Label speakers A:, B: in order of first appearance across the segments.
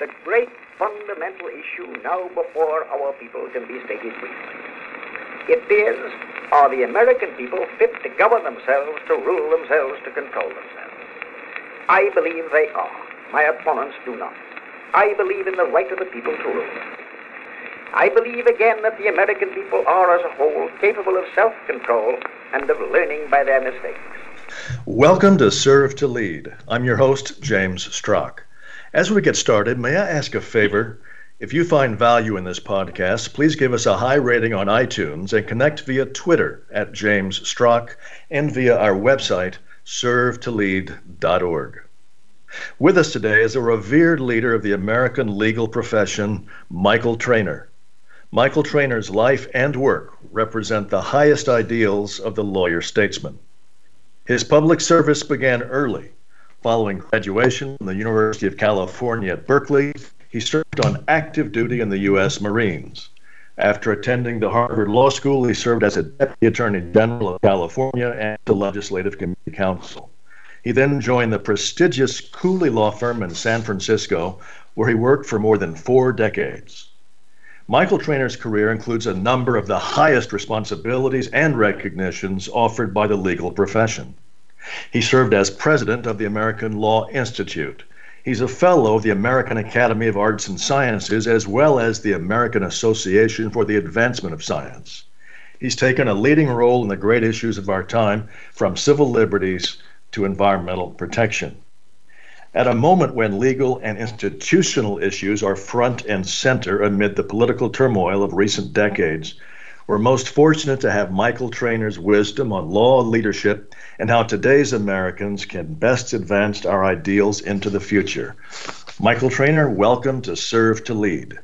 A: the great fundamental issue now before our people can be stated briefly. It is, are the American people fit to govern themselves, to rule themselves, to control themselves? I believe they are. My opponents do not. I believe in the right of the people to rule. I believe again that the American people are, as a whole, capable of self control and of learning by their mistakes.
B: Welcome to Serve to Lead. I'm your host, James Strock. As we get started, may I ask a favor? If you find value in this podcast, please give us a high rating on iTunes and connect via Twitter at James Strock and via our website, servetolead.org. With us today is a revered leader of the American legal profession, Michael Traynor. Michael Traynor's life and work represent the highest ideals of the lawyer statesman. His public service began early Following graduation from the University of California at Berkeley, he served on active duty in the U.S. Marines. After attending the Harvard Law School, he served as a Deputy Attorney General of California and the Legislative Committee Counsel. He then joined the prestigious Cooley Law Firm in San Francisco, where he worked for more than four decades. Michael Traynor's career includes a number of the highest responsibilities and recognitions offered by the legal profession. He served as president of the American Law Institute. He's a fellow of the American Academy of Arts and Sciences as well as the American Association for the Advancement of Science. He's taken a leading role in the great issues of our time, from civil liberties to environmental protection. At a moment when legal and institutional issues are front and center amid the political turmoil of recent decades, we're most fortunate to have Michael Traynor's wisdom on law and leadership and how today's Americans can best advance our ideals into the future. Michael Traynor, welcome to Serve to Lead.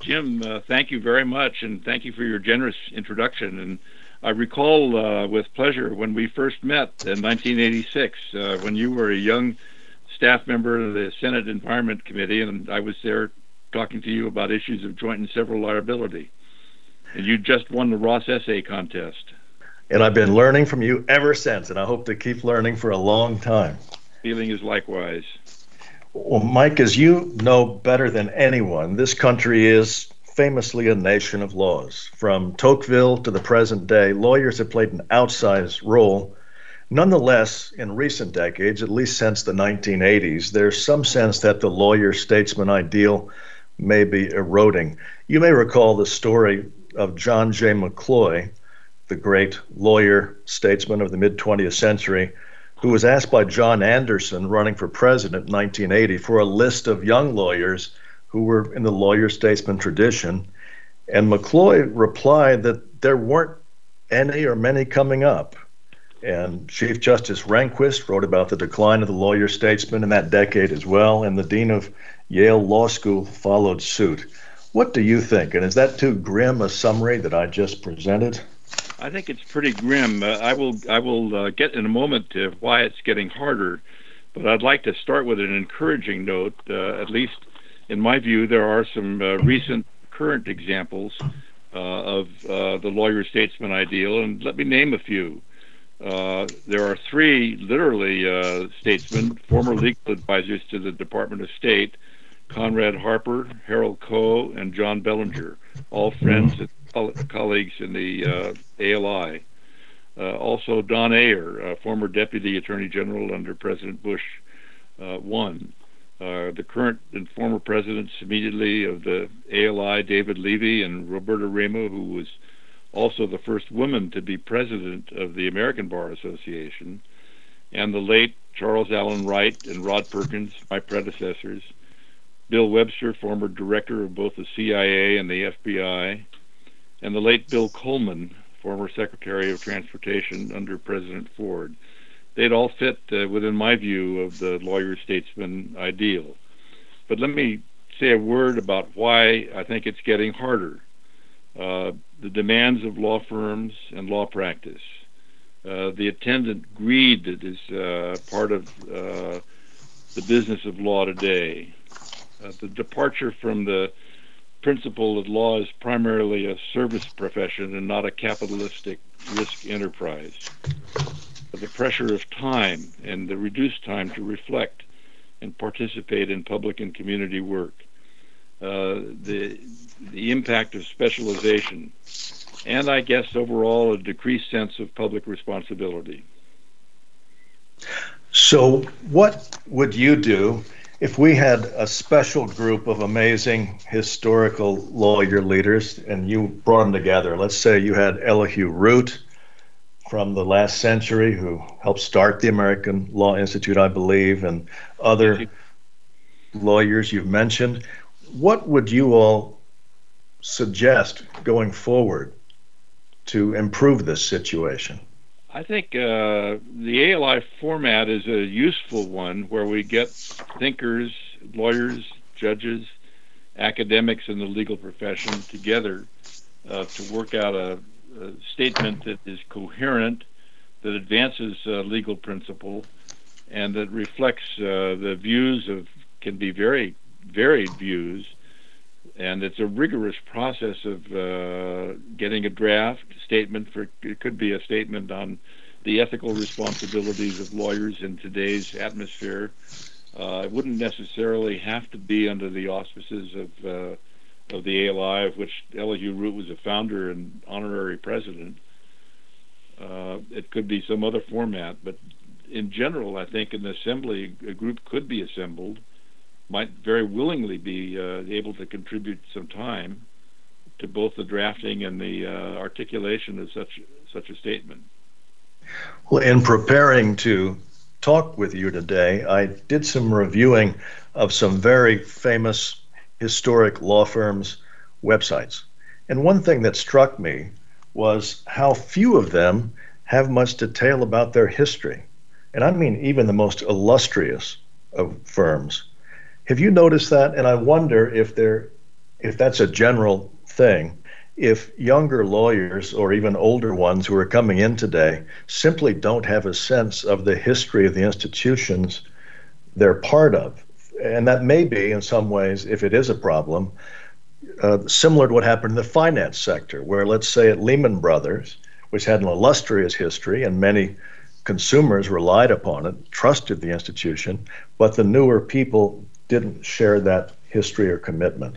C: Jim, uh, thank you very much, and thank you for your generous introduction. And I recall uh, with pleasure when we first met in 1986, uh, when you were a young staff member of the Senate Environment Committee, and I was there talking to you about issues of joint and several liability. And you just won the Ross Essay Contest.
B: And I've been learning from you ever since, and I hope to keep learning for a long time.
C: Feeling is likewise.
B: Well, Mike, as you know better than anyone, this country is famously a nation of laws. From Tocqueville to the present day, lawyers have played an outsized role. Nonetheless, in recent decades, at least since the 1980s, there's some sense that the lawyer statesman ideal may be eroding. You may recall the story of John J. McCloy, the great lawyer, statesman of the mid 20th century, who was asked by John Anderson, running for president in 1980, for a list of young lawyers who were in the lawyer statesman tradition. And McCloy replied that there weren't any or many coming up. And Chief Justice Rehnquist wrote about the decline of the lawyer statesman in that decade as well, and the dean of Yale Law School followed suit. What do you think? And is that too grim a summary that I just presented?
C: I think it's pretty grim. Uh, I will I will uh, get in a moment to why it's getting harder, but I'd like to start with an encouraging note. Uh, at least, in my view, there are some uh, recent current examples uh, of uh, the lawyer statesman ideal, and let me name a few. there are three literally statesmen, former legal advisors to the Department of State, Conrad Harper, Harold Koh, and John Bellinger, all friends and colleagues in the uh, ALI. Uh, also, Don Ayer, former Deputy Attorney General under President Bush uh, one. Uh, the current and former presidents immediately of the ALI, David Levi and Roberta Ramo, who was also the first woman to be president of the American Bar Association, and the late Charles Alan Wright and Rod Perkins, my predecessors, Bill Webster, former director of both the CIA and the FBI, and the late Bill Coleman, former Secretary of Transportation under President Ford. They'd all fit uh, within my view of the lawyer statesman ideal. But let me say a word about why I think it's getting harder. Uh, the demands of law firms and law practice, uh, the attendant greed that is uh, part of uh, the business of law today, uh, the departure from the principle that law is primarily a service profession and not a capitalistic risk enterprise. The pressure of time and the reduced time to reflect and participate in public and community work. Uh, the the impact of specialization, and I guess overall a decreased sense of public responsibility.
B: So, what would you do if we had a special group of amazing historical lawyer leaders and you brought them together? Let's say you had Elihu Root from the last century who helped start the American Law Institute, I believe, and other lawyers you've mentioned. What would you all suggest going forward to improve this situation?
C: I think uh, the ALI format is a useful one where we get thinkers, lawyers, judges, academics in the legal profession together uh, to work out a, a, statement that is coherent, that advances uh, legal principle, and that reflects uh, the views of can be very varied views and it's a rigorous process of uh, getting a draft statement for it could be a statement on the ethical responsibilities of lawyers in today's atmosphere. Uh, it wouldn't necessarily have to be under the auspices of uh, of the ALI, of which Elihu Root was a founder and honorary president. Uh, it could be some other format, but in general, I think an assembly, a group could be assembled might very willingly be uh, able to contribute some time to both the drafting and the uh, articulation of such such a statement.
B: Well, in preparing to talk with you today, I did some reviewing of some very famous historic law firms' websites. And one thing that struck me was how few of them have much detail about their history. And I mean, even the most illustrious of firms have you noticed that? And I wonder if there, if that's a general thing, if younger lawyers or even older ones who are coming in today simply don't have a sense of the history of the institutions they're part of. And that may be, in some ways, if it is a problem, uh, similar to what happened in the finance sector, where let's say at Lehman Brothers, which had an illustrious history and many consumers relied upon it, trusted the institution, but the newer people didn't share that history or commitment.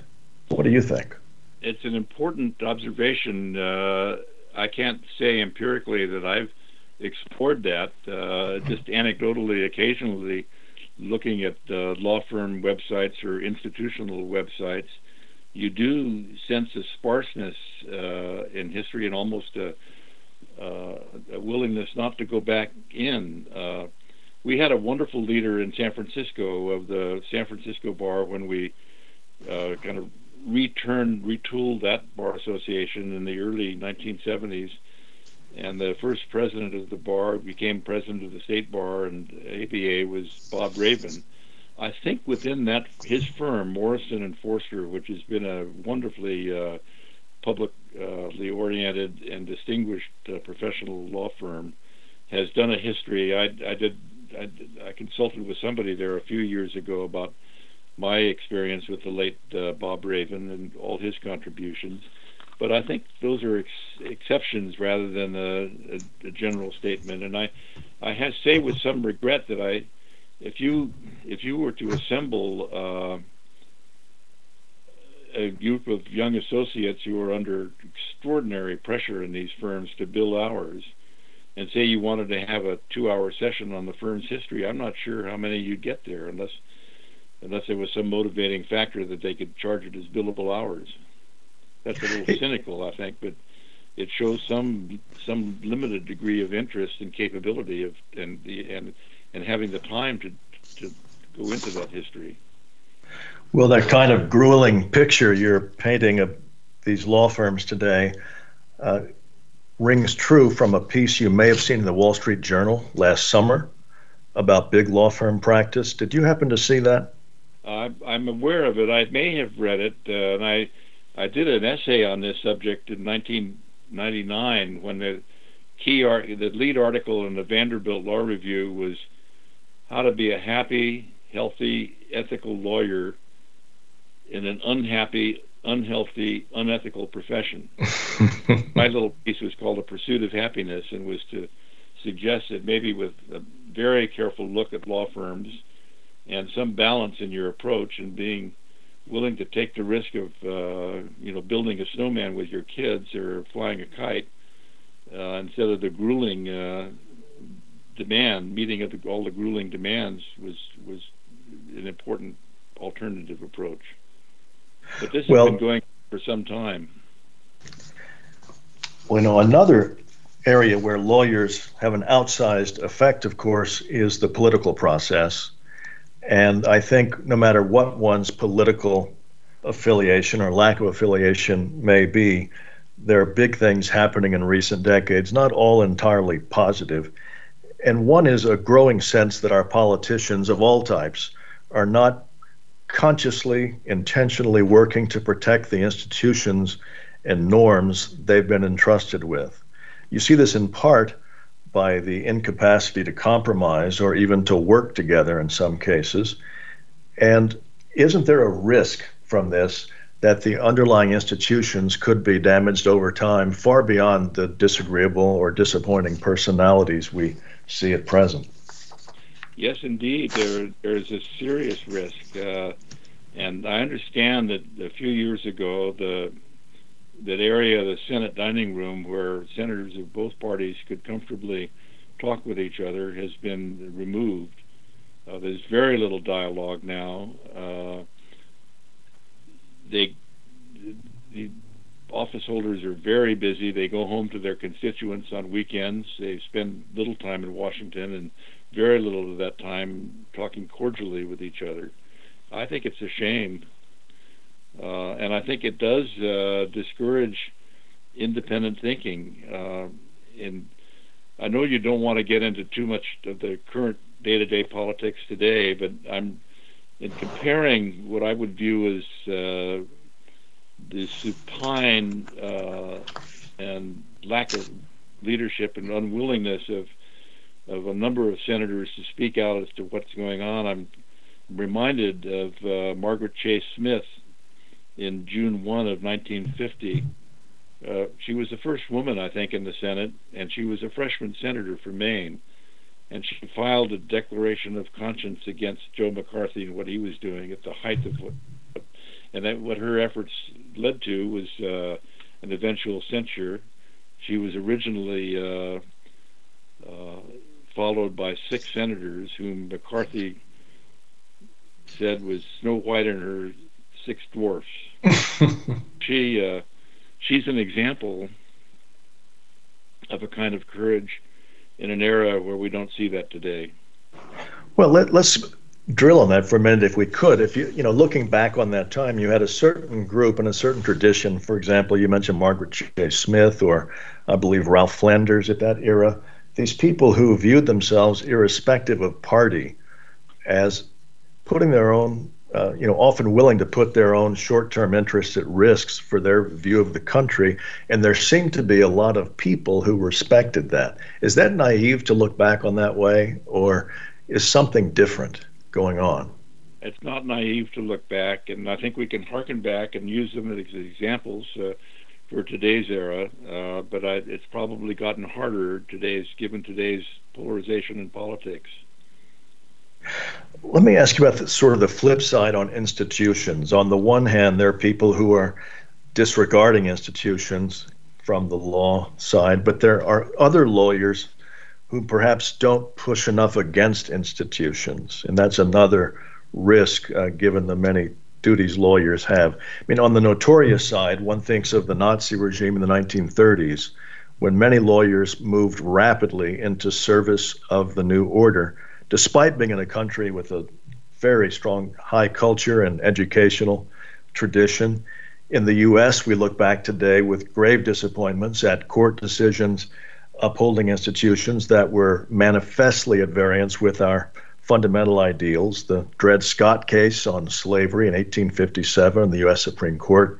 B: What do you think?
C: It's an important observation. Uh, I can't say empirically that I've explored that. Uh, just anecdotally, occasionally, looking at uh, law firm websites or institutional websites, you do sense a sparseness uh, in history and almost a, uh, a, willingness not to go back in. We had a wonderful leader in San Francisco of the San Francisco bar when we uh, kind of returned, retooled that bar association in the early 1970s. And the first president of the bar became president of the state bar, and ABA was Bob Raven. I think within that his firm, Morrison and Foerster, which has been a wonderfully uh, publicly oriented and distinguished uh, professional law firm, has done a history. I, I did I, I consulted with somebody there a few years ago about my experience with the late uh, Bob Raven and all his contributions. But I think those are ex- exceptions rather than a, a, a, general statement. And I, I have say with some regret that I, if you if you were to assemble uh, a group of young associates who are under extraordinary pressure in these firms to bill hours, and say you wanted to have a two-hour session on the firm's history, I'm not sure how many you'd get there unless unless there was some motivating factor that they could charge it as billable hours. That's a little cynical, I think, but it shows some some limited degree of interest and capability of and and and having the time to to go into that history.
B: Well, that kind of grueling picture you're painting of these law firms today. Uh, rings true from a piece you may have seen in the Wall Street Journal last summer about big law firm practice. Did you happen to see that?
C: Uh, I'm aware of it. I may have read it, uh, and I I did an essay on this subject in 1999 when the key art, the lead article in the Vanderbilt Law Review was how to be a happy, healthy, ethical lawyer in an unhappy, unhealthy, unethical profession. My little piece was called "A Pursuit of Happiness" and was to suggest that maybe with a very careful look at law firms and some balance in your approach and being willing to take the risk of uh, you know building a snowman with your kids or flying a kite uh, instead of the grueling uh, demand meeting of the, all the grueling demands was was an important alternative approach. But this has
B: well,
C: been going for some time.
B: Well, you know, another area where lawyers have an outsized effect, of course, is the political process. And I think no matter what one's political affiliation or lack of affiliation may be, there are big things happening in recent decades, not all entirely positive. And one is a growing sense that our politicians of all types are not consciously, intentionally working to protect the institutions and norms they've been entrusted with. You see this in part by the incapacity to compromise or even to work together in some cases. And isn't there a risk from this that the underlying institutions could be damaged over time far beyond the disagreeable or disappointing personalities we see at present?
C: Yes, indeed. There, there's a serious risk. Uh, and I understand that a few years ago, the that area of the Senate dining room where senators of both parties could comfortably talk with each other has been removed. Uh, there's very little dialogue now. Uh, they, the office holders are very busy. They go home to their constituents on weekends. They spend little time in Washington and very little of that time talking cordially with each other. I think it's a shame uh, and I think it does uh, discourage independent thinking. Uh, and I know you don't want to get into too much of the current day-to-day politics today, but I'm in comparing what I would view as uh, the supine uh, and lack of leadership and unwillingness of of a number of senators to speak out as to what's going on. I'm reminded of uh, Margaret Chase Smith, in June 1 of 1950. Uh, she was the first woman, I think, in the Senate, and she was a freshman senator for Maine. And she filed a declaration of conscience against Joe McCarthy and what he was doing at the height of what, and that what her efforts led to was uh, an eventual censure. She was originally uh, uh, followed by six senators whom McCarthy said was Snow White and her six dwarfs. she uh, she's an example of a kind of courage in an era where we don't see that today.
B: Well, let, let's drill on that for a minute, if we could. If you you know, looking back on that time, you had a certain group and a certain tradition. For example, you mentioned Margaret Chase Smith, or I believe Ralph Flanders at that era. These people who viewed themselves, irrespective of party, as putting their own uh, you know, often willing to put their own short-term interests at risks for their view of the country, and there seemed to be a lot of people who respected that. Is that naive to look back on that way, or is something different going on?
C: It's not naive to look back, and I think we can harken back and use them as examples uh, for today's era. Uh, but I, it's probably gotten harder today's, given today's polarization in politics.
B: Let me ask you about the, sort of the flip side on institutions. On the one hand, there are people who are disregarding institutions from the law side, but there are other lawyers who perhaps don't push enough against institutions, and that's another risk uh, given the many duties lawyers have. I mean, on the notorious side, one thinks of the Nazi regime in the 1930s, when many lawyers moved rapidly into service of the new order despite being in a country with a very strong high culture and educational tradition. In the U.S., we look back today with grave disappointments at court decisions upholding institutions that were manifestly at variance with our fundamental ideals. The Dred Scott case on slavery in 1857 in the U.S. Supreme Court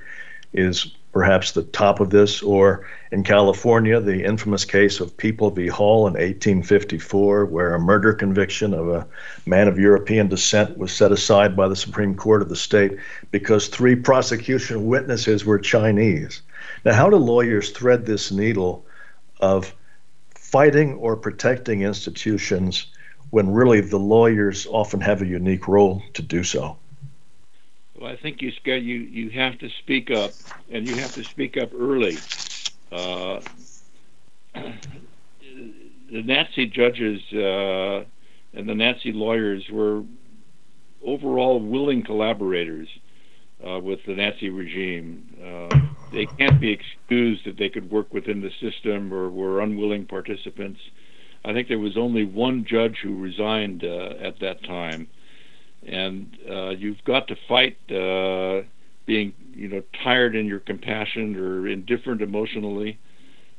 B: is perhaps the top of this, or in California, the infamous case of People v. Hall in 1854, where a murder conviction of a man of European descent was set aside by the Supreme Court of the state because three prosecution witnesses were Chinese. Now, how do lawyers thread this needle of fighting or protecting institutions when really the lawyers often have a unique role to do so?
C: Well, I think you you you have to speak up, and you have to speak up early. Uh, the Nazi judges uh, and the Nazi lawyers were overall willing collaborators uh, with the Nazi regime. Uh, they can't be excused that they could work within the system or were unwilling participants. I think there was only one judge who resigned uh, at that time, and uh, you've got to fight uh, being, you know, tired in your compassion or indifferent emotionally,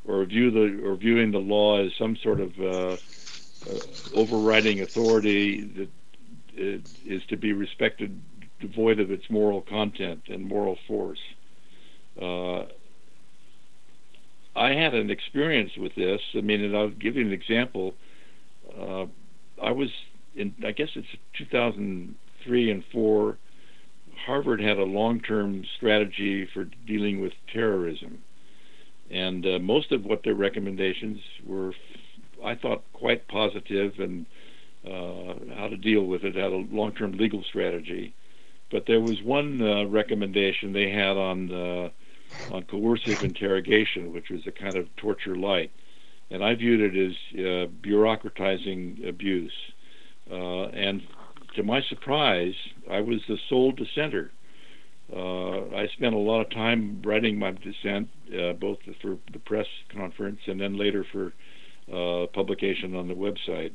C: or view the or viewing the law as some sort of uh, overriding authority that is to be respected devoid of its moral content and moral force. Uh, I had an experience with this. I mean, and I'll give you an example. Uh, I was in, I guess it's 2003 and four. Harvard had a long-term strategy for dealing with terrorism, and uh, most of what their recommendations were, I thought, quite positive and uh, how to deal with it. Had a long-term legal strategy, but there was one uh, recommendation they had on on coercive interrogation, which was a kind of torture light, and I viewed it as uh, bureaucratizing abuse. Uh, and to my surprise, I was the sole dissenter. Uh, I spent a lot of time writing my dissent, uh, both for the press conference and then later for publication on the website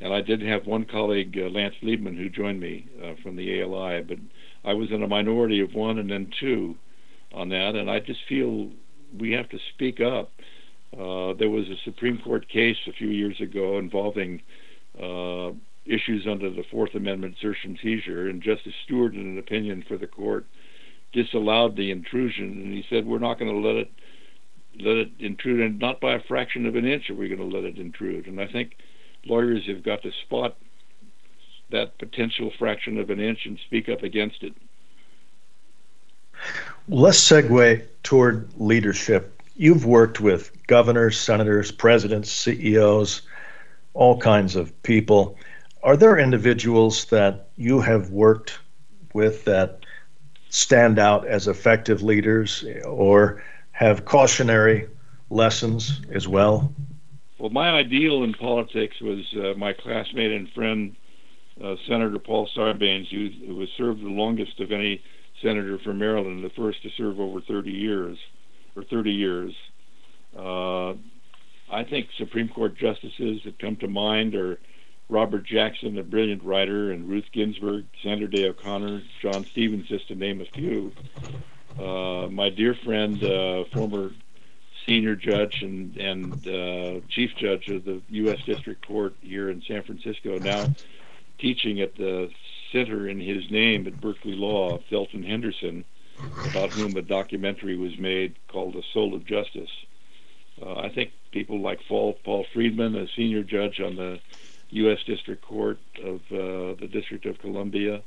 C: and I did have one colleague, uh, Lance Liebman, who joined me uh, from the ALI, but I was in a minority of one and then two on that, and I just feel we have to speak up. Uh, there was a Supreme Court case a few years ago involving uh, issues under the Fourth Amendment search and seizure, and Justice Stewart, in an opinion for the court, disallowed the intrusion, and he said, "We're not going to let it let it intrude, and not by a fraction of an inch are we going to let it intrude." And I think lawyers have got to spot that potential fraction of an inch and speak up against it.
B: Let's segue toward leadership. You've worked with governors, senators, presidents, CEOs, all kinds of people. Are there individuals that you have worked with that stand out as effective leaders or have cautionary lessons as well?
C: Well, my ideal in politics was uh, my classmate and friend, uh, Senator Paul Sarbanes, who, who has served the longest of any senator from Maryland, the first to serve over 30 years, or 30 years. Uh, I think Supreme Court justices that come to mind are Robert Jackson, a brilliant writer, and Ruth Ginsburg, Sandra Day O'Connor, John Stevens, just to name a few. Uh, my dear friend, uh, former senior judge and and uh, chief judge of the U.S. District Court here in San Francisco, now teaching at the center in his name at Berkeley Law, Thelton Henderson, about whom a documentary was made called "The Soul of Justice." Uh, I think people like Paul, Paul Friedman, a senior judge on the U.S. District Court of uh, the District of Columbia,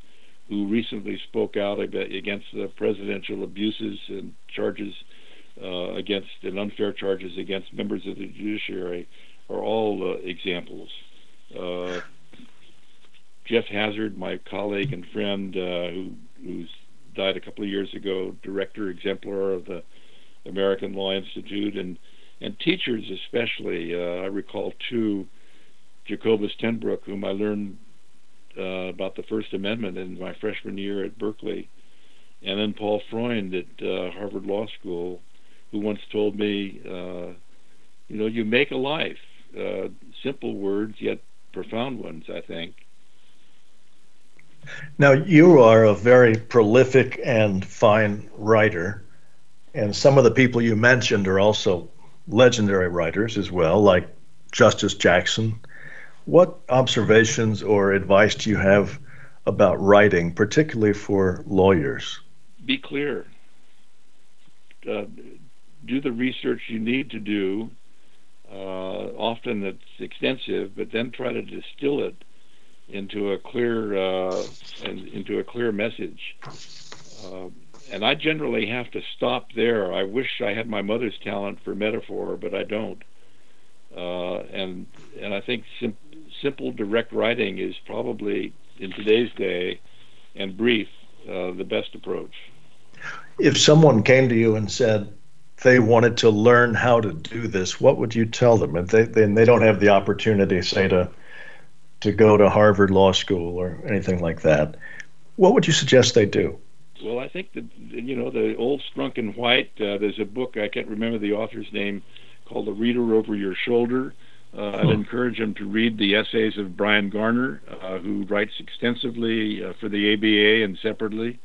C: who recently spoke out against the presidential abuses and charges uh, against and unfair charges against members of the judiciary are all uh, examples. Uh, Geoff Hazard, my colleague and friend, uh, who who's died a couple of years ago, director exemplar of the American Law Institute, and and teachers especially. Uh, I recall two, Jacobus tenBroek, whom I learned uh, about the First Amendment in my freshman year at Berkeley, and then Paul Freund at Harvard Law School who once told me, uh, you know, you make a life. Uh, simple words, yet profound ones, I think.
B: Now, you are a very prolific and fine writer, and some of the people you mentioned are also legendary writers as well, like Justice Jackson. What observations or advice do you have about writing, particularly for lawyers?
C: Be clear. Uh, do the research you need to do. Uh, often it's extensive, but then try to distill it into a clear uh, and into a clear message. Uh, and I generally have to stop there. I wish I had my mother's talent for metaphor, but I don't. Uh, and and I think sim- simple, direct writing is probably in today's day and brief uh, the best approach.
B: If someone came to you and said they wanted to learn how to do this, what would you tell them? If they they, they don't have the opportunity, say to to go to Harvard Law School or anything like that, what would you suggest they do?
C: Well, I think that you know the old Strunk and White. Uh, there's a book I can't remember the author's name called "The Reader Over Your Shoulder." Uh, I'd encourage them to read the essays of Bryan Garner, uh, who writes extensively uh, for the ABA and separately,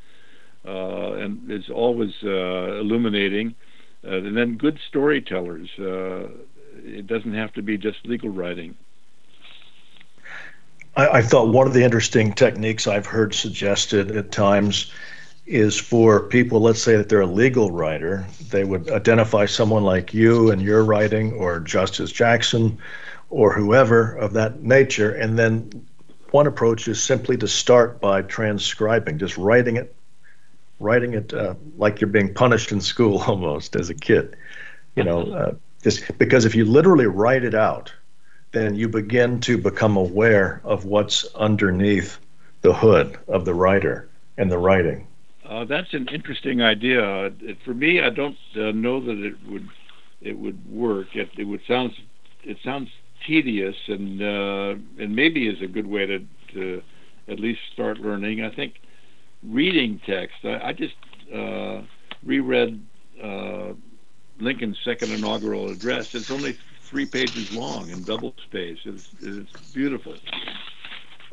C: uh, and is always uh, illuminating. and then good storytellers. it doesn't have to be just legal writing.
B: I, I thought one of the interesting techniques I've heard suggested at times is for people, let's say that they're a legal writer, they would identify someone like you and your writing, or Justice Jackson, or whoever of that nature. And then one approach is simply to start by transcribing, just writing it, writing it uh, like you're being punished in school almost as a kid. You know, uh, just because if you literally write it out, then you begin to become aware of what's underneath the hood of the writer and the writing.
C: Uh, that's an interesting idea. for me, I don't uh, know that it would it would work. It, it would sounds it sounds tedious, and uh, and maybe is a good way to to at least start learning. I think reading text. I, I just uh, reread uh, Lincoln's second inaugural address. It's only three pages long in double space. It's, it's beautiful.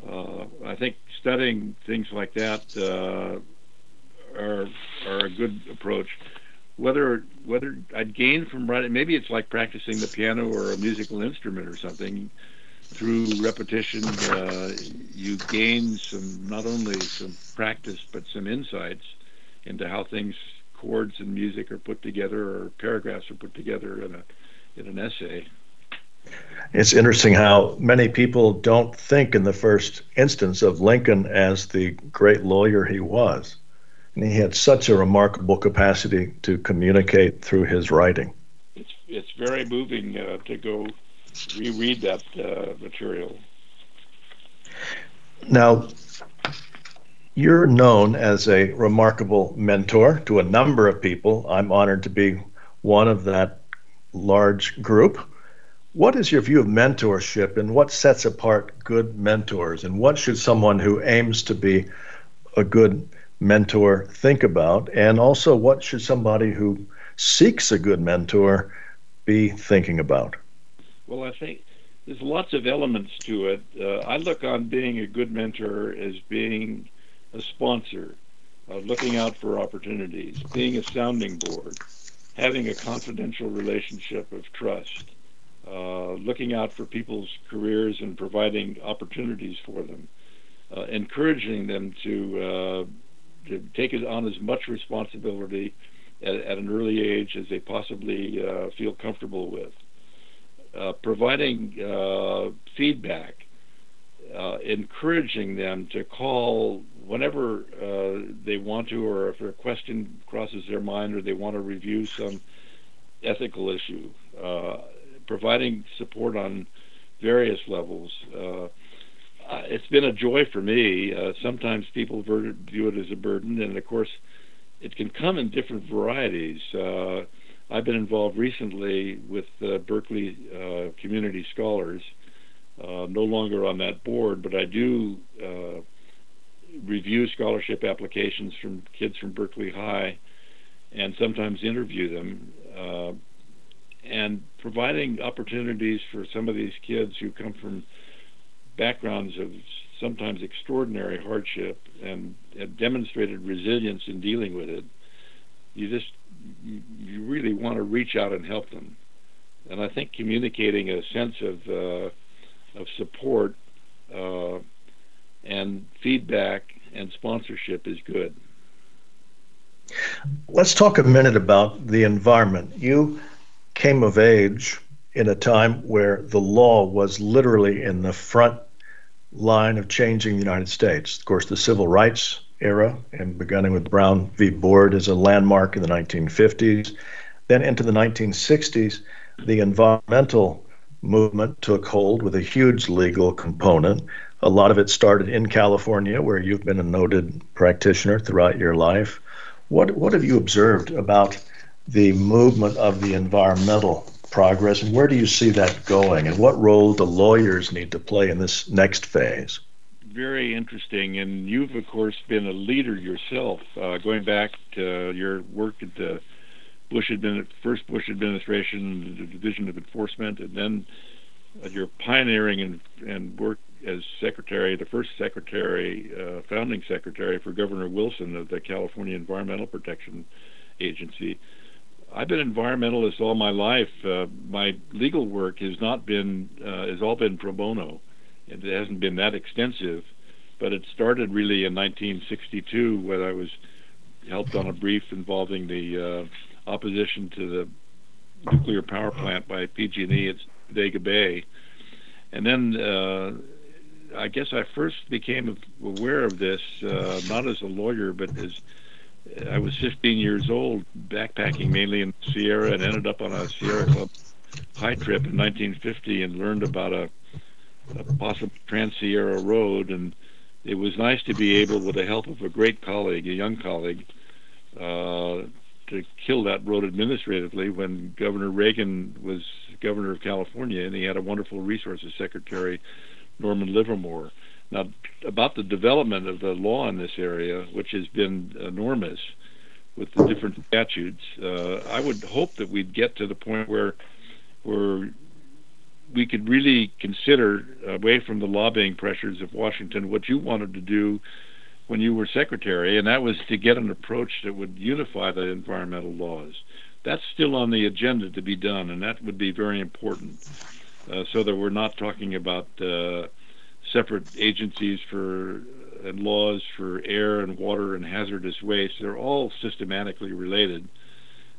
C: Uh, I think studying things like that uh, are are a good approach. Whether whether I'd gain from writing, maybe it's like practicing the piano or a musical instrument or something. Through repetition, uh, you gain some not only some practice but some insights into how things chords and music are put together or paragraphs are put together in a in an essay.
B: It's interesting how many people don't think in the first instance of Lincoln as the great lawyer he was. And he had such a remarkable capacity to communicate through his writing.
C: It's, it's very moving uh, to go reread that uh, material.
B: Now, you're known as a remarkable mentor to a number of people. I'm honored to be one of that large group. What is your view of mentorship and what sets apart good mentors? And what should someone who aims to be a good mentor think about? And also, what should somebody who seeks a good mentor be thinking about?
C: Well, I think there's lots of elements to it. Uh, I look on being a good mentor as being a sponsor, uh, looking out for opportunities, being a sounding board, having a confidential relationship of trust, uh, looking out for people's careers and providing opportunities for them, uh, encouraging them to uh, to take on as much responsibility at, at, an early age as they possibly uh, feel comfortable with, uh, providing uh, feedback, encouraging them to call whenever uh, they want to, or if a question crosses their mind, or they want to review some ethical issue, uh, providing support on various levels. Uh, it's been a joy for me. Uh, sometimes people view it as a burden, and of course, it can come in different varieties. Uh, I've been involved recently with Berkeley Community Scholars. Uh, no longer on that board, but I do uh, review scholarship applications from kids from Berkeley High and sometimes interview them. Uh, and providing opportunities for some of these kids who come from backgrounds of sometimes extraordinary hardship and have demonstrated resilience in dealing with it, you just you really want to reach out and help them. And I think communicating a sense of uh, of support uh, and feedback and sponsorship is good.
B: Let's talk a minute about the environment. You came of age in a time where the law was literally in the front line of changing the United States. Of course, the civil rights era, and beginning with Brown v. Board, is a landmark in the 1950s. Then into the 1960s, the environmental movement took hold with a huge legal component. A lot of it started in California, where you've been a noted practitioner throughout your life. What, what have you observed about the movement of the environmental progress, and where do you see that going, and what role do lawyers need to play in this next phase?
C: Very interesting, and you've of course been a leader yourself, uh, going back to your work at the Bush admin, first Bush administration, the Division of Enforcement, and then uh, your pioneering and, and work as secretary, the first secretary, uh, founding secretary for Governor Wilson of the California Environmental Protection Agency. I've been environmentalist all my life. Uh, my legal work has not been uh, has all been pro bono. It hasn't been that extensive, but it started really in 1962 when I was helped on a brief involving the uh, opposition to the nuclear power plant by PG&E at Bodega Bay, and then uh, I guess I first became aware of this uh, not as a lawyer but as I was 15 years old, backpacking mainly in Sierra, and ended up on a Sierra Club high trip in 1950 and learned about a, a possible Trans Sierra Road. And it was nice to be able, with the help of a great colleague, a young colleague, uh, to kill that road administratively when Governor Reagan was governor of California, and he had a wonderful resources secretary, Norman Livermore. Now, about the development of the law in this area, which has been enormous with the different statutes, uh, I would hope that we'd get to the point where where we could really consider, away from the lobbying pressures of Washington, what you wanted to do when you were secretary, and that was to get an approach that would unify the environmental laws. That's still on the agenda to be done, and that would be very important, so that we're not talking about. Uh, separate agencies for and laws for air and water and hazardous waste. They're all systematically related,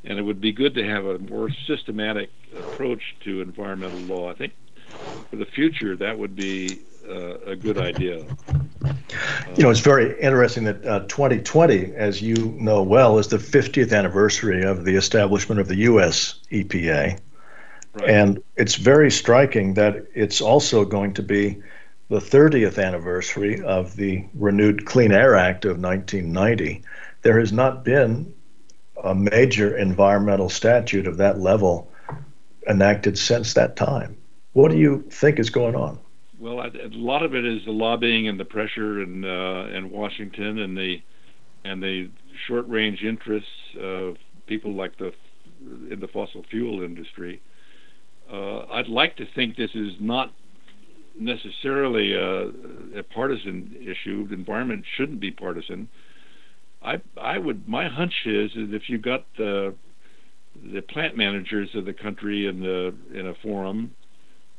C: and it would be good to have a more systematic approach to environmental law. I think for the future that would be uh, a good idea.
B: You know, it's very interesting that uh, 2020, as you know well, is the 50th anniversary of the establishment of the U.S. EPA. Right. And it's very striking that it's also going to be the 30th anniversary of the renewed Clean Air Act of 1990, there has not been a major environmental statute of that level enacted since that time. What do you think is going on?
C: Well, a lot of it is the lobbying and the pressure in uh, in Washington and the and the short range interests of people like the in the fossil fuel industry. Uh, I'd like to think this is not necessarily a, a partisan issue. The environment shouldn't be partisan. I I would my hunch is is if you got the the plant managers of the country in the in a forum,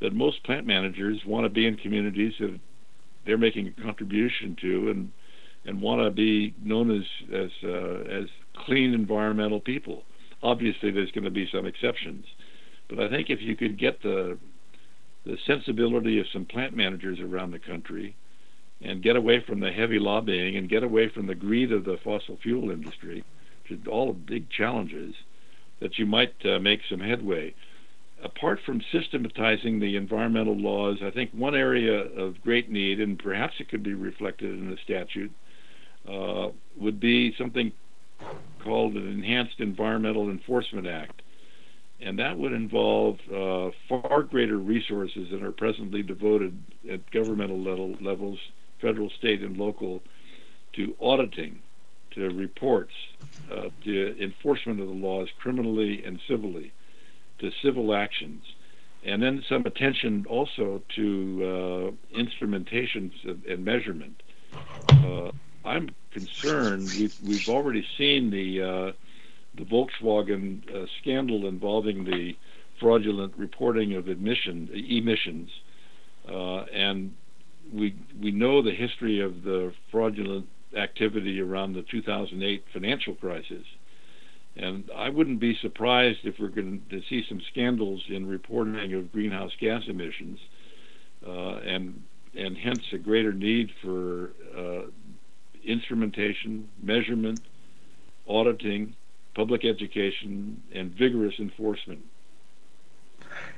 C: that most plant managers want to be in communities that they're making a contribution to and and want to be known as as uh, as clean environmental people. Obviously, there's going to be some exceptions, but I think if you could get the the sensibility of some plant managers around the country and get away from the heavy lobbying and get away from the greed of the fossil fuel industry, which is all big challenges, that you might uh, make some headway. Apart from systematizing the environmental laws, I think one area of great need, and perhaps it could be reflected in the statute, uh, would be something called an Enhanced Environmental Enforcement Act and that would involve uh, far greater resources than are presently devoted at governmental level, levels, federal, state, and local, to auditing, to reports, uh, to enforcement of the laws criminally and civilly, to civil actions, and then some attention also to uh, instrumentations and measurement. Uh, I'm concerned. We've we've already seen the uh, the Volkswagen uh, scandal involving the fraudulent reporting of admission emissions, uh, and we we know the history of the fraudulent activity around the 2008 financial crisis, and I wouldn't be surprised if we're going to see some scandals in reporting of greenhouse gas emissions, uh, and and hence a greater need for uh, instrumentation, measurement, auditing, public education, and vigorous enforcement.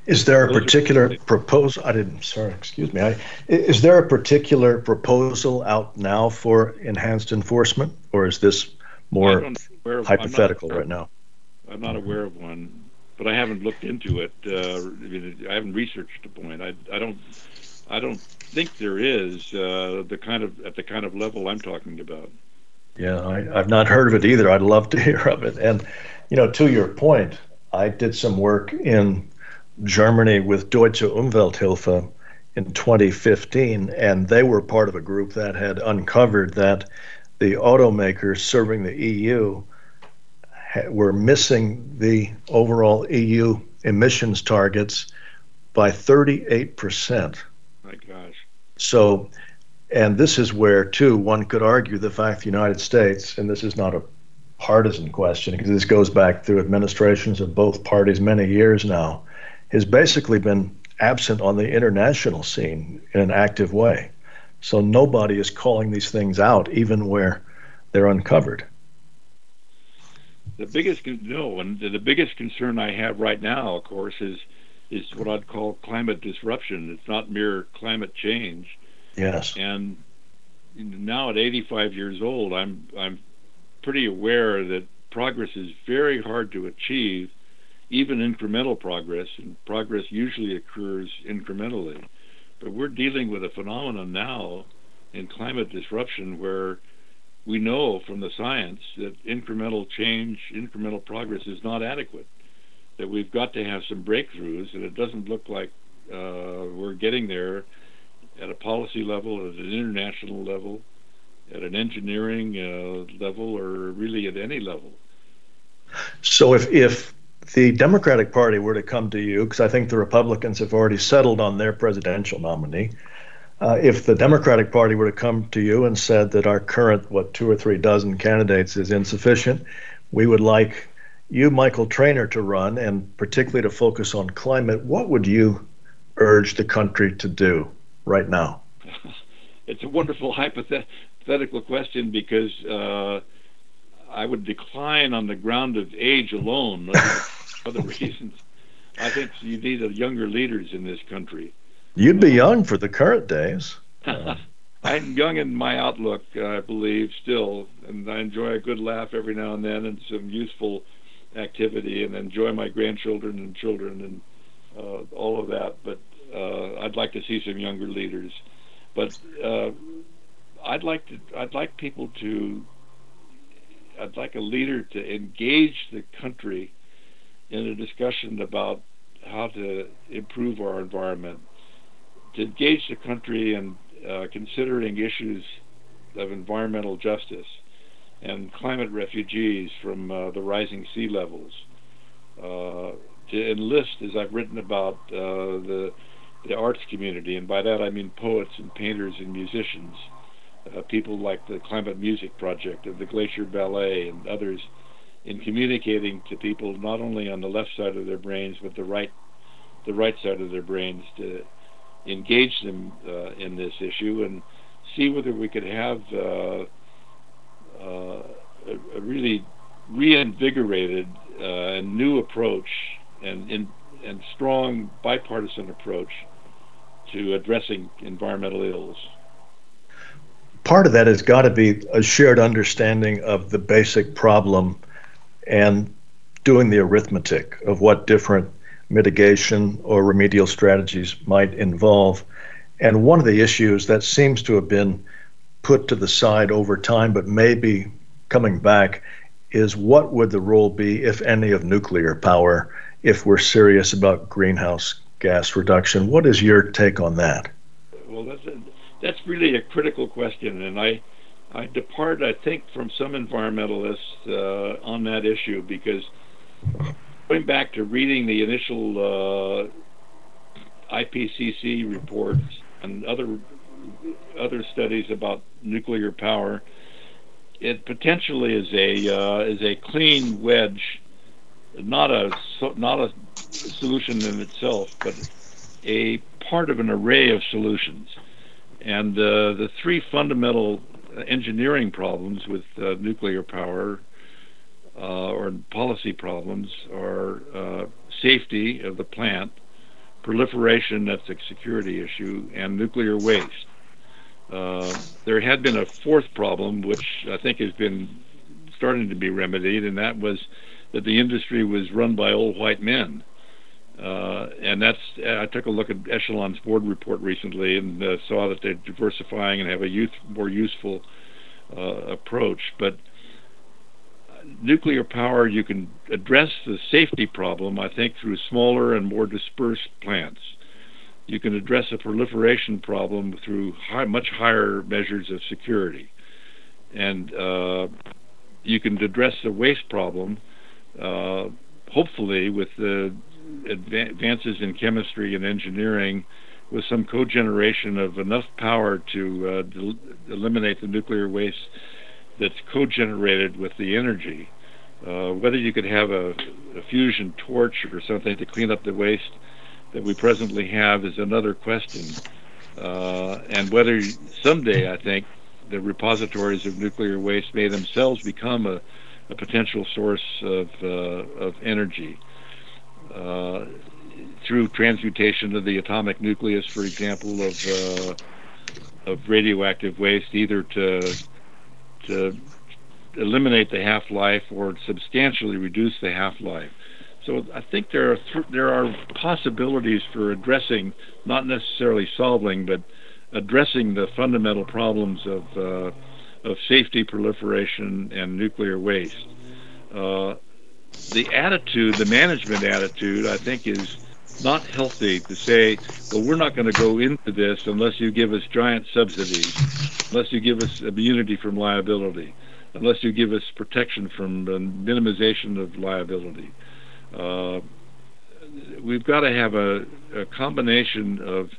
B: Is there a particular proposal? I didn't. Sorry, excuse me. I, is there a particular proposal out now for enhanced enforcement, or is this more of, hypothetical
C: not,
B: right now?
C: I'm not aware of one, but I haven't looked into it. Uh, I haven't researched the point. I, I don't. I don't think there is uh, the kind of at the kind of level I'm talking about.
B: Yeah, I, have not heard of it either. I'd love to hear of it. And, you know, to your point, I did some work in Germany with Deutsche Umwelthilfe in 2015, and they were part of a group that had uncovered that the automakers serving the EU were missing the overall EU emissions targets by 38%.
C: My gosh.
B: So and this is where, too, one could argue the fact the United States, and this is not a partisan question because this goes back through administrations of both parties many years now, has basically been absent on the international scene in an active way. So nobody is calling these things out, even where they're uncovered.
C: The biggest no, and the biggest concern I have right now, of course, is is what I'd call climate disruption. It's not mere climate change
B: Yes.
C: And now at 85 years old, I'm I'm pretty aware that progress is very hard to achieve, even incremental progress, and progress usually occurs incrementally. But we're dealing with a phenomenon now in climate disruption where we know from the science that incremental change, incremental progress is not adequate. That we've got to have some breakthroughs, and it doesn't look like uh, we're getting there at a policy level, at an international level, at an engineering uh, level, or really at any level.
B: So if if the Democratic Party were to come to you, because I think the Republicans have already settled on their presidential nominee, uh, if the Democratic Party were to come to you and said that our current what two or three dozen candidates is insufficient, we would like you, Michael Traynor, to run, and particularly to focus on climate. What would you urge the country to do? Right now?
C: it's a wonderful hypothetical question because uh, I would decline on the ground of age alone, other reasons. I think you need a younger leaders in this country.
B: You'd be young for the current days.
C: I'm young in my outlook, I believe, still, and I enjoy a good laugh every now and then and some useful activity, and enjoy my grandchildren and children and uh, all of that. But uh, I'd like to see some younger leaders, but uh, I'd like to. I'd like people to. I'd like a leader to engage the country in a discussion about how to improve our environment, to engage the country in uh, considering issues of environmental justice and climate refugees from uh, the rising sea levels. Uh, to enlist, as I've written about, uh, the the arts community, and by that I mean poets and painters and musicians, uh, people like the Climate Music Project and the Glacier Ballet and others, in communicating to people not only on the left side of their brains but the right, the right side of their brains to engage them uh, in this issue and see whether we could have uh, uh a, a, really reinvigorated uh, and new approach and in and strong bipartisan approach to addressing environmental ills.
B: Part of that has got to be a shared understanding of the basic problem and doing the arithmetic of what different mitigation or remedial strategies might involve. And one of the issues that seems to have been put to the side over time, but maybe coming back, is what would the role be, if any, of nuclear power if we're serious about greenhouse gas reduction. What is your take on that?
C: Well, that's a, that's really a critical question, and I I depart, I think, from some environmentalists uh, on that issue because going back to reading the initial uh, IPCC reports and other other studies about nuclear power, it potentially is a uh, is a clean wedge not a not a solution in itself, but a part of an array of solutions. And uh, the three fundamental engineering problems with uh, nuclear power uh, or policy problems are uh, safety of the plant, proliferation, that's a security issue, and nuclear waste. Uh, there had been a fourth problem, which I think has been starting to be remedied, and that was that the industry was run by old white men. Uh, and that's I took a look at Exelon's board report recently and uh, saw that they're diversifying and have a youth more useful uh, approach. But nuclear power, you can address the safety problem, I think, through smaller and more dispersed plants. You can address a proliferation problem through high, much higher measures of security. And uh, you can address the waste problem, hopefully, with the advances in chemistry and engineering, with some cogeneration of enough power to uh, del- eliminate the nuclear waste that's co-generated with the energy. Uh, whether you could have a, a, fusion torch or something to clean up the waste that we presently have is another question. Uh, and whether someday, I think, the repositories of nuclear waste may themselves become a, a potential source of, uh, of energy. Uh, through transmutation of the atomic nucleus, for example, of, uh, of radioactive waste, either to to eliminate the half life or substantially reduce the half life. So I think there are th- there are possibilities for addressing, not necessarily solving, but addressing the fundamental problems of uh, of safety, proliferation, and nuclear waste. Uh, the attitude, the management attitude, I think is not healthy to say, well, we're not going to go into this unless you give us giant subsidies, unless you give us immunity from liability, unless you give us protection from minimization of liability. Uh, we've got to have a, a combination of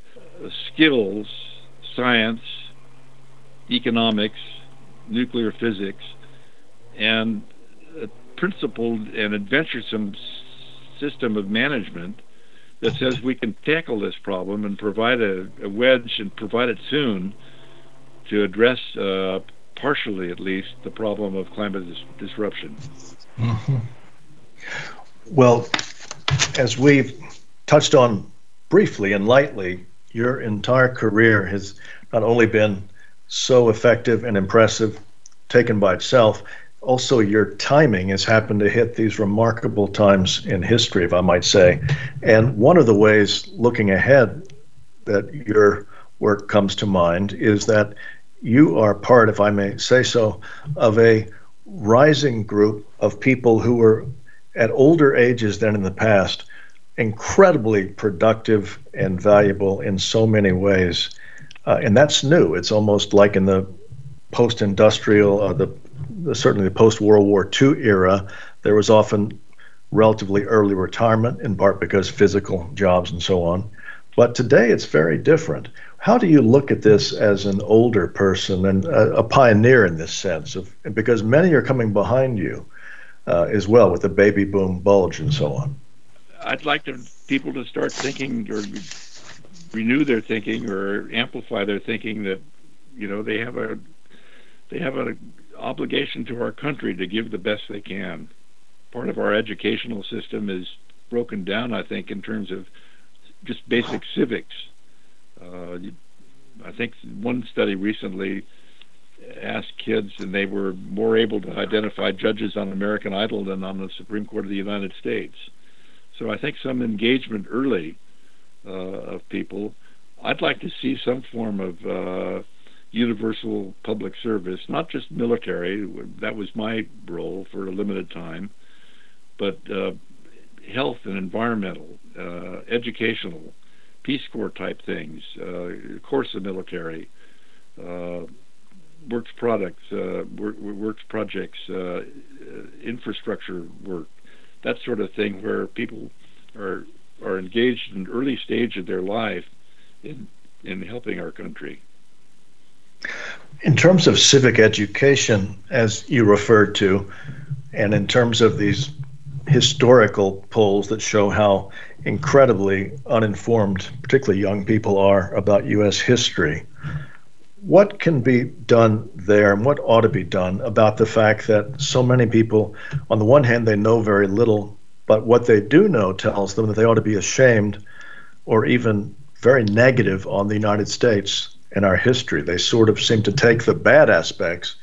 C: skills, science, economics, nuclear physics, and a principled and adventuresome system of management that says we can tackle this problem and provide a, a wedge and provide it soon to address, uh, partially at least, the problem of climate dis- disruption.
B: Mm-hmm. Well, as we've touched on briefly and lightly, your entire career has not only been so effective and impressive, taken by itself, also your timing has happened to hit these remarkable times in history, if I might say. And one of the ways looking ahead that your work comes to mind is that you are part, if I may say so, of a rising group of people who were at older ages than in the past incredibly productive and valuable in so many ways. Uh, and that's new. It's almost like in the post industrial, uh, the certainly the post World War II era, there was often relatively early retirement, in part because physical jobs and so on. But today it's very different. How do you look at this as an older person and a, a pioneer in this sense? Of because many are coming behind you uh, as well with the baby boom bulge and so on.
C: I'd like to, people to start thinking or renew their thinking or amplify their thinking that you know they have a they have a obligation to our country to give the best they can. Part of our educational system is broken down, I think, in terms of just basic civics. Uh, I think one study recently asked kids, and they were more able to identify judges on American Idol than on the Supreme Court of the United States. So I think some engagement early of people. I'd like to see some form of uh, universal public service, not just military. That was my role for a limited time, but uh, health and environmental, uh, educational, Peace Corps type things, uh, course of military, uh, works products, uh, work, works projects, uh, infrastructure work, that sort of thing, where people are are engaged in early stage of their life in in helping our country.
B: In terms of civic education, as you referred to, and in terms of these historical polls that show how incredibly uninformed, particularly young people, are about U.S. history, what can be done there and what ought to be done about the fact that so many people, on the one hand, they know very little, but what they do know tells them that they ought to be ashamed or even very negative on the United States and our history. They sort of seem to take the bad aspects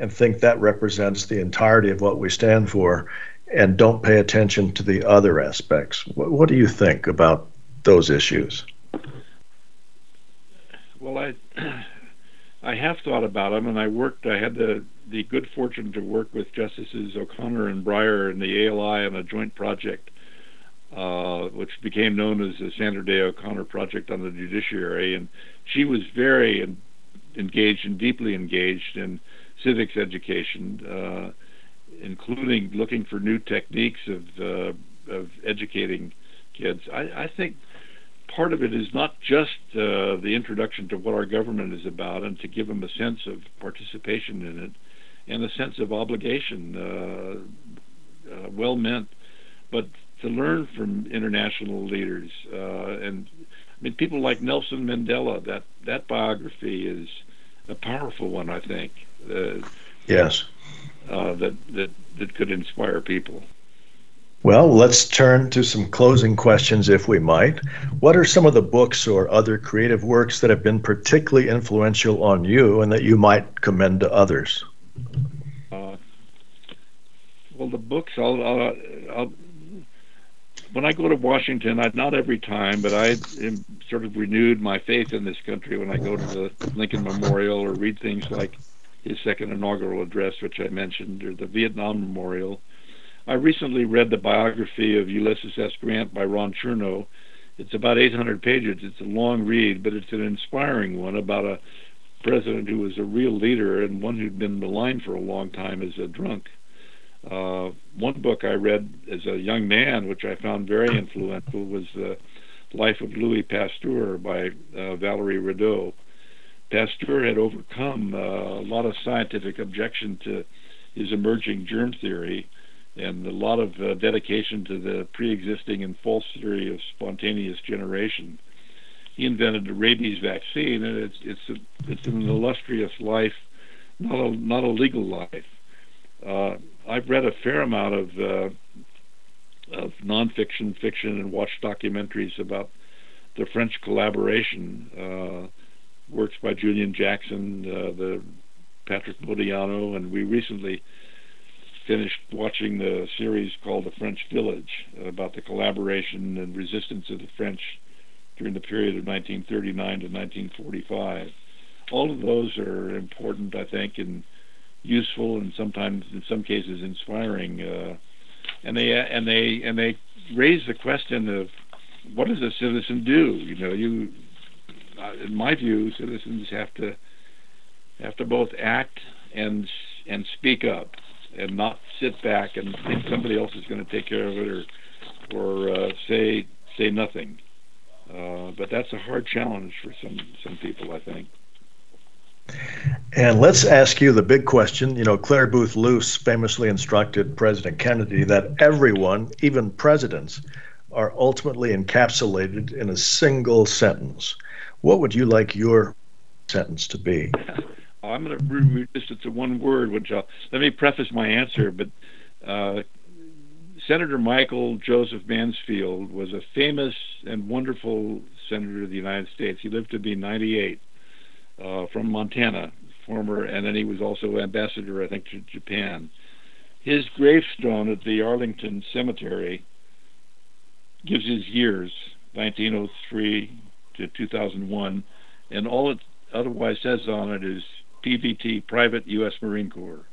B: and think that represents the entirety of what we stand for and don't pay attention to the other aspects. What, what do you think about those issues?
C: Well, I I have thought about them, and I worked. I had the the good fortune to work with Justices O'Connor and Breyer in the ALI on a joint project, uh, which became known as the Sandra Day O'Connor Project on the Judiciary, and she was very in, engaged and deeply engaged in civics education, uh, including looking for new techniques of uh, of educating kids. I, I think part of it is not just uh, the introduction to what our government is about and to give them a sense of participation in it and a sense of obligation, uh, uh, well meant, but to learn from international leaders. Uh, and I mean, people like Nelson Mandela, that, that biography is a powerful one, I think.
B: Uh, yes.
C: Uh, that, that, that could inspire people.
B: Well, let's turn to some closing questions, if we might. What are some of the books or other creative works that have been particularly influential on you and that you might commend to others?
C: Well, the books, I'll, I'll, I'll, when I go to Washington, I, not every time, but I sort of renewed my faith in this country when I go to the Lincoln Memorial or read things like his second inaugural address, which I mentioned, or the Vietnam Memorial I recently read the biography of Ulysses S. Grant by Ron Chernow. It's about 800 pages. It's a long read, but it's an inspiring one about a president who was a real leader and one who'd been maligned for a long time as a drunk. Uh, one book I read as a young man, which I found very influential, was The Life of Louis Pasteur by uh, Vallery-Radot. Pasteur had overcome uh, a lot of scientific objection to his emerging germ theory and a lot of uh, dedication to the pre-existing and false theory of spontaneous generation. He invented the rabies vaccine, and it's it's a, it's an illustrious life, not a not a legal life. I've read a fair amount of uh, of nonfiction, fiction, and watched documentaries about the French collaboration. Uh, works by Julian Jackson, uh, the Patrick Modiano, and we recently finished watching the series called The French Village about the collaboration and resistance of the French during the period of 1939 to 1945. All of those are important, I think, and useful, and sometimes, in some cases, inspiring. Uh, and they and they and they raise the question of what does a citizen do? You know, you, uh, in my view, citizens have to have to both act and and speak up and not sit back and think somebody else is going to take care of it or or uh, say say nothing. Uh, but that's a hard challenge for some some people, I think.
B: And let's ask you the big question. You know, Clare Boothe Luce famously instructed President Kennedy that everyone, even presidents, are ultimately encapsulated in a single sentence. What would you like your sentence to be?
C: I'm going to reduce it to one word, which I'll, let me preface my answer. But uh, Senator Michael Joseph Mansfield was a famous and wonderful senator of the United States. He lived to be 98 uh, from Montana, former, and then he was also ambassador, I think, to Japan. His gravestone at the Arlington Cemetery gives his years, 1903 to 2001, and all it otherwise says on it is PVT, Private U.S. Marine Corps.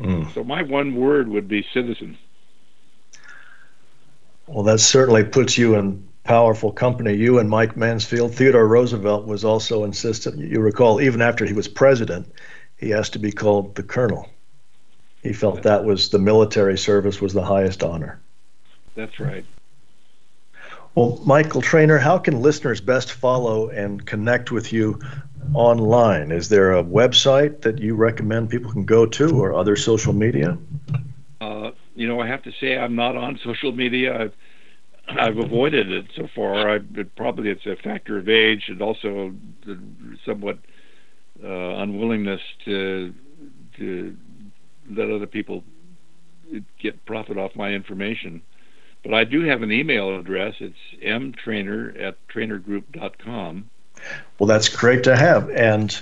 C: Mm. So my one word would be citizen.
B: Well, that certainly puts you in powerful company. You and Mike Mansfield. Theodore Roosevelt was also insistent. You recall, even after he was president, he asked to be called the colonel. He felt that was the military service was the highest honor.
C: That's right.
B: Well, Michael Traynor, how can listeners best follow and connect with you online? Is there a website that you recommend people can go to or other social media?
C: Uh, you know, I have to say I'm not on social media. I've, I've avoided it so far. I probably it's a factor of age and also the somewhat uh, unwillingness to to let other people get profit off my information. But I do have an email address. It's mtraynor at traynorgroup.com.
B: Well, that's great to have. And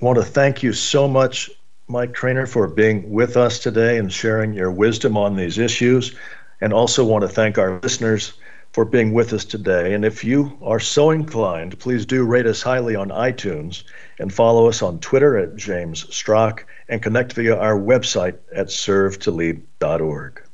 B: want to thank you so much, Mike Traynor, for being with us today and sharing your wisdom on these issues. And also want to thank our listeners for being with us today. And if you are so inclined, please do rate us highly on iTunes and follow us on Twitter at James Strock and connect via our website at servetolead.org.